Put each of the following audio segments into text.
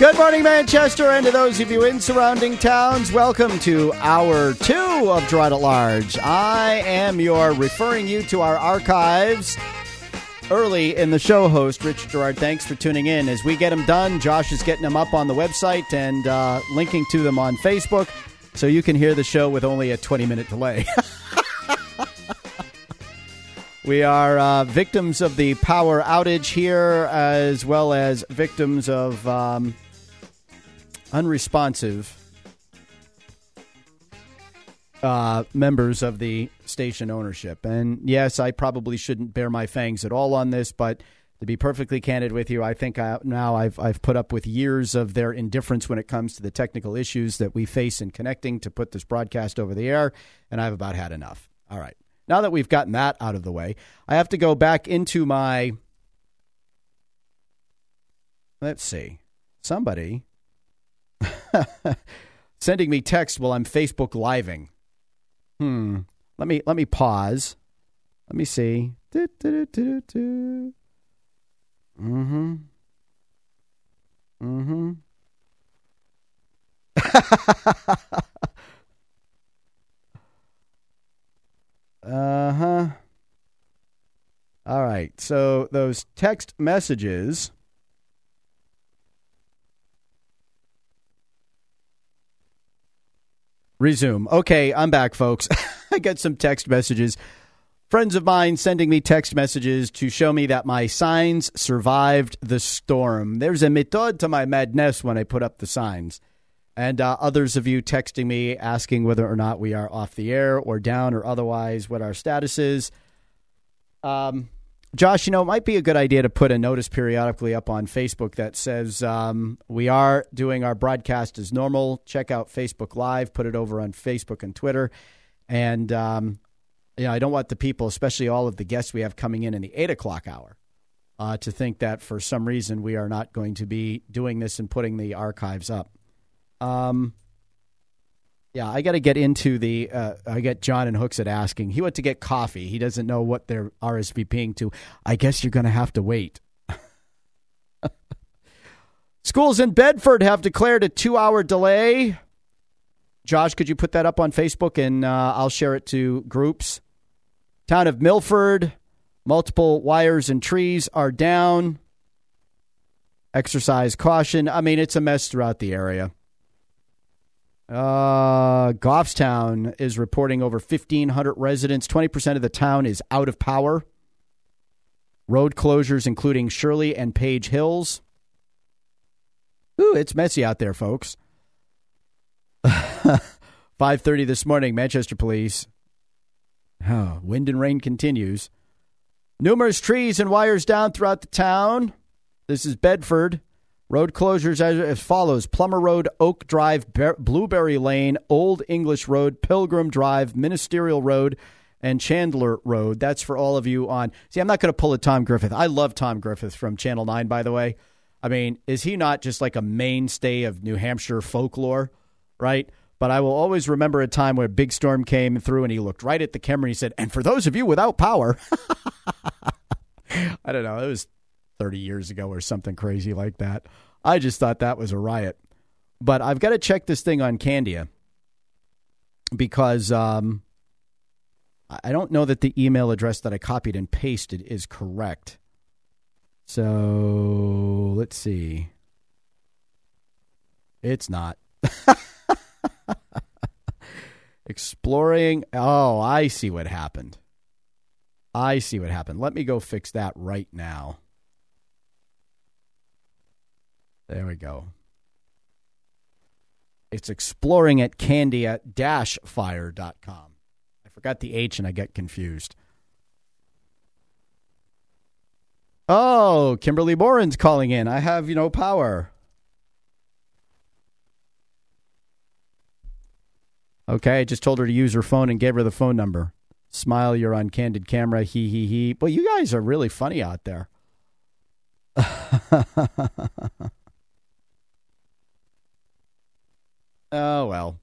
Good morning, Manchester, and to those of you in surrounding towns, welcome to hour two of at Large. I am your referring you to our archives early in the show host, Rich Girard. Thanks for tuning in. As we get them done, Josh is getting them up on the website and uh, linking to them on Facebook so you can hear the show with only a 20 minute delay. We are uh, victims of the power outage here, as well as victims of um, unresponsive uh, members of the station ownership. And yes, I probably shouldn't bear my fangs at all on this, but to be perfectly candid with you, I think I, now I've I've put up with years of their indifference when it comes to the technical issues that we face in connecting to put this broadcast over the air, and I've about had enough. All right. Now that we've gotten that out of the way, I have to go back into my. Let's see. Somebody sending me text while I'm Facebook living. Hmm. Let me let me pause. Let me see. Mm-hmm. Mm-hmm. Uh huh. All right. So those text messages. Resume. Okay, I'm back, folks. I got some text messages. Friends of mine sending me text messages to show me that my signs survived the storm. There's a method to my madness when I put up the signs and uh, others of you texting me asking whether or not we are off the air or down or otherwise, what our status is. Um, Josh, you know, it might be a good idea to put a notice periodically up on Facebook that says um, we are doing our broadcast as normal. Check out Facebook Live, put it over on Facebook and Twitter. And, um, you know, I don't want the people, especially all of the guests we have coming in in the eight o'clock hour, uh, to think that for some reason we are not going to be doing this and putting the archives up. Um, yeah, I got to get into the. Uh, I get John and Hooks at asking. He went to get coffee. He doesn't know what they're RSVPing to. I guess you're going to have to wait. Schools in Bedford have declared a two hour delay. Josh, could you put that up on Facebook and uh, I'll share it to groups? Town of Milford, multiple wires and trees are down. Exercise caution. I mean, it's a mess throughout the area. Uh, Goffstown is reporting over 1,500 residents. 20% of the town is out of power. Road closures, including Shirley and Page Hills. Ooh, it's messy out there, folks. 5:30 this morning, Manchester Police. Oh, wind and rain continues. Numerous trees and wires down throughout the town. This is Bedford. Road closures as, follows Plummer Road, Oak Drive, Blueberry Lane, Old English Road, Pilgrim Drive, Ministerial Road, and Chandler Road. That's for all of you on. See, I'm not going to pull a Tom Griffith. I love Tom Griffith from Channel 9, by the way. I mean, is he not just like a mainstay of New Hampshire folklore, right? But I will always remember a time where a big storm came through and he looked right at the camera and he said, And for those of you without power, I don't know, it was 30 years ago or something crazy like that. I just thought that was a riot. But I've got to check this thing on Candia because um, I don't know that the email address that I copied and pasted is correct. So let's see. It's not. Exploring. Oh, I see what happened. I see what happened. Let me go fix that right now. There we go. It's exploring at candia-fire.com. I forgot the H and I get confused. Oh, Kimberly Morin's calling in. I have, you know, power. Okay, I just told her to use her phone and gave her the phone number. Smile, you're on candid camera. He, he, he. Well, you guys are really funny out there. Oh, well.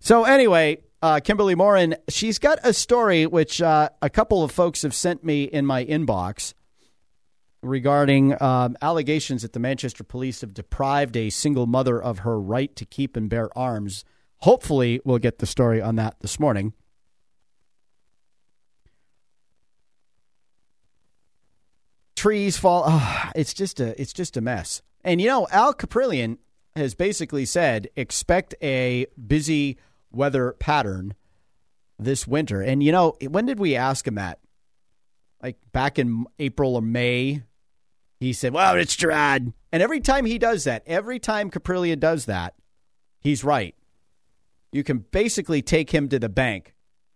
So, anyway, uh, Kimberly Morin, she's got a story which uh, a couple of folks have sent me in my inbox. regarding um, allegations that the Manchester police have deprived a single mother of her right to keep and bear arms. Hopefully, we'll get the story on that this morning. Trees fall. Oh, it's just a. It's just a mess. And you know, Al Kaprielian has basically said expect a busy weather pattern this winter. And you know, when did we ask him that? Like back in April or May, he said, "Well, it's Girard." And every time he does that, every time Kaprielian does that, he's right. You can basically take him to the bank.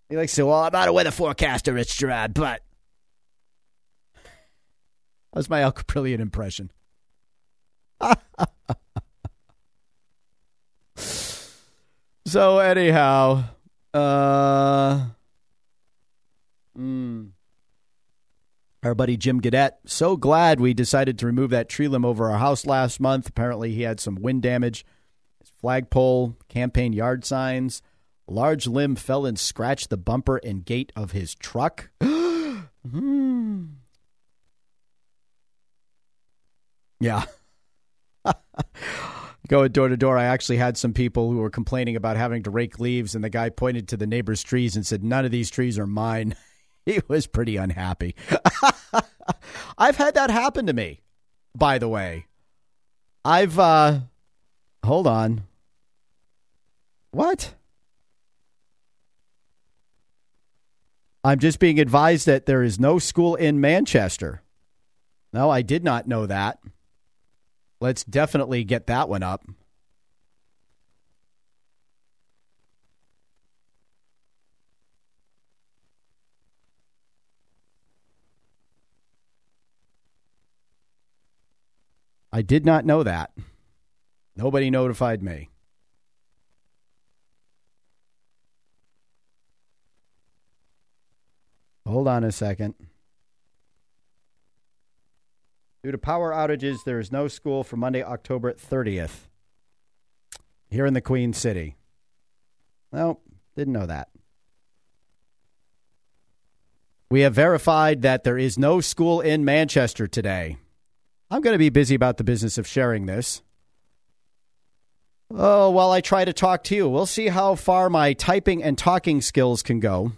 He likes to say, "Well, I'm not a weather forecaster, it's Girard," but that's my Al Kaprielian impression. so anyhow, uh, mm, our buddy Jim Gadet, so glad we decided to remove that tree limb over our house last month. Apparently, he had some wind damage. His flagpole, campaign yard signs, large limb fell and scratched the bumper and gate of his truck. mm. Yeah. Going door to door, I actually had some people who were complaining about having to rake leaves, and the guy pointed to the neighbor's trees and said, None of these trees are mine. He was pretty unhappy. I've had that happen to me, by the way. I've, uh, hold on. What? I'm just being advised that there is no school in Manchester. No, I did not know that. Let's definitely get that one up. I did not know that. Nobody notified me. Hold on a second. Due to power outages, there is no school for Monday, October 30th here in the Queen City. No, didn't know that. We have verified that there is no school in Manchester today. I'm going to be busy about the business of sharing this. Oh, while I try to talk to you, we'll see how far my typing and talking skills can go.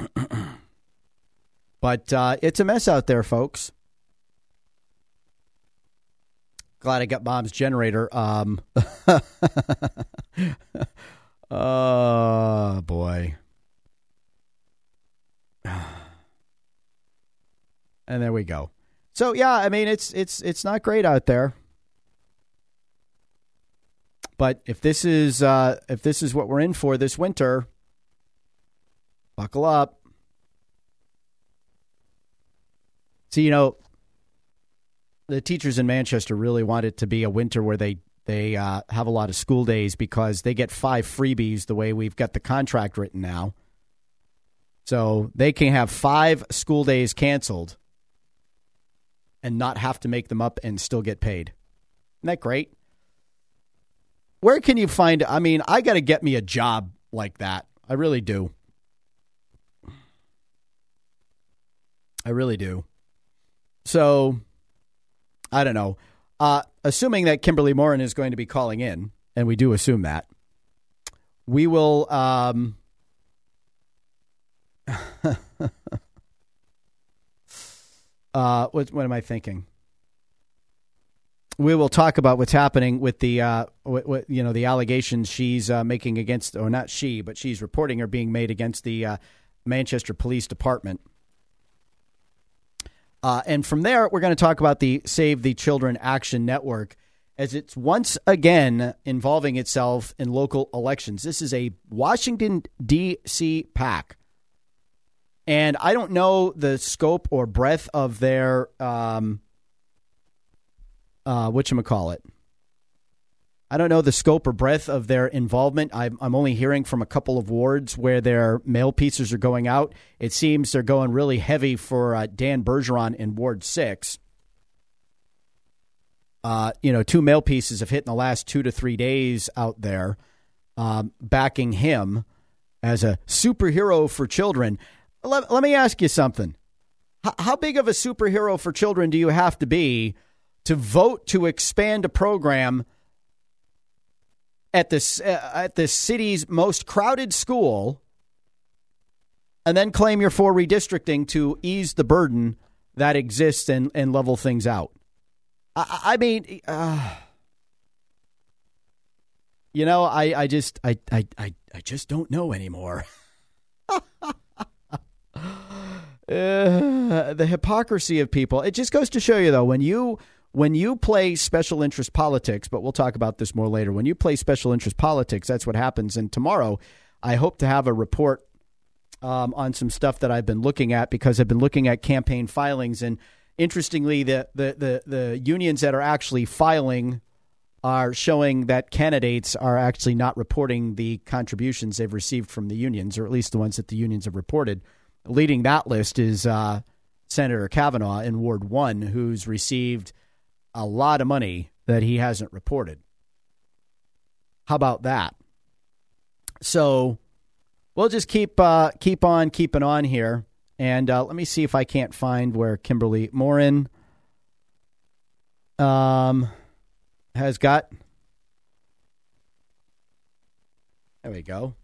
but uh, it's a mess out there, folks. Glad I got mom's generator. Um, oh boy. And there we go. So yeah, I mean it's it's it's not great out there. But if this is uh, if this is what we're in for this winter, buckle up. See, you know, the teachers in Manchester really want it to be a winter where they they uh, have a lot of school days because they get five freebies the way we've got the contract written now. So they can have five school days canceled and not have to make them up and still get paid. Isn't that great? Where can you find? I mean, I got to get me a job like that. I really do. I really do. So I don't know. Uh, assuming that Kimberly Morin is going to be calling in, and we do assume that, we will. Um, uh, what, what am I thinking? We will talk about what's happening with the, uh, you know, the allegations she's uh, making against, or not she, but she's reporting are being made against the uh, Manchester Police Department. Uh, and from there, we're going to talk about the Save the Children Action Network as it's once again involving itself in local elections. This is a Washington, D.C. PAC. And I don't know the scope or breadth of their, um, uh, whatchamacallit. I don't know the scope or breadth of their involvement. I'm, I'm only hearing from a couple of wards where their mail pieces are going out. It seems they're going really heavy for uh, Dan Bergeron in Ward 6. Uh, you know, two mail pieces have hit in the last two to three days out there, um, backing him as a superhero for children. Let, let me ask you something. H- how big of a superhero for children do you have to be to vote to expand a program at this uh, at the city's most crowded school, and then claim you're for redistricting to ease the burden that exists and, and level things out? I, I mean. Uh, you know, I, I just I, I, I, I just don't know anymore. Uh, the hypocrisy of people. It just goes to show you, though, when you when you play special interest politics. But we'll talk about this more later. When you play special interest politics, that's what happens. And tomorrow, I hope to have a report um, on some stuff that I've been looking at because I've been looking at campaign filings. And interestingly, the the the, the unions that are actually filing are showing that candidates are actually not reporting the contributions they've received from the unions, or at least the ones that the unions have reported. Leading that list is uh, Senator Cavanaugh in Ward 1, who's received a lot of money that he hasn't reported. How about that? So we'll just keep uh, keep on keeping on here, and uh, let me see if I can't find where Kimberly Morin um, has got. There we go.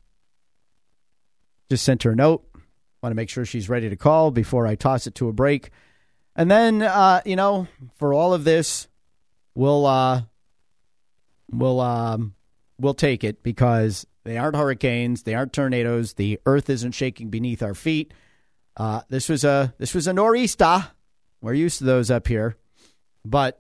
Just sent her a note. Want to make sure she's ready to call before I toss it to a break. And then, uh, you know, for all of this, we'll uh, we'll um, we'll take it because they aren't hurricanes, they aren't tornadoes. The earth isn't shaking beneath our feet. Uh, this was a this was a nor'easter. We're used to those up here, but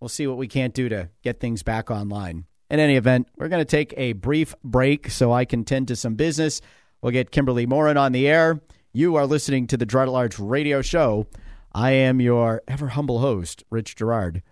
we'll see what we can't do to get things back online. In any event, we're going to take a brief break so I can tend to some business. We'll get Kimberly Morin on the air. You are listening to the Dread at Large radio show. I am your ever humble host, Rich Girard.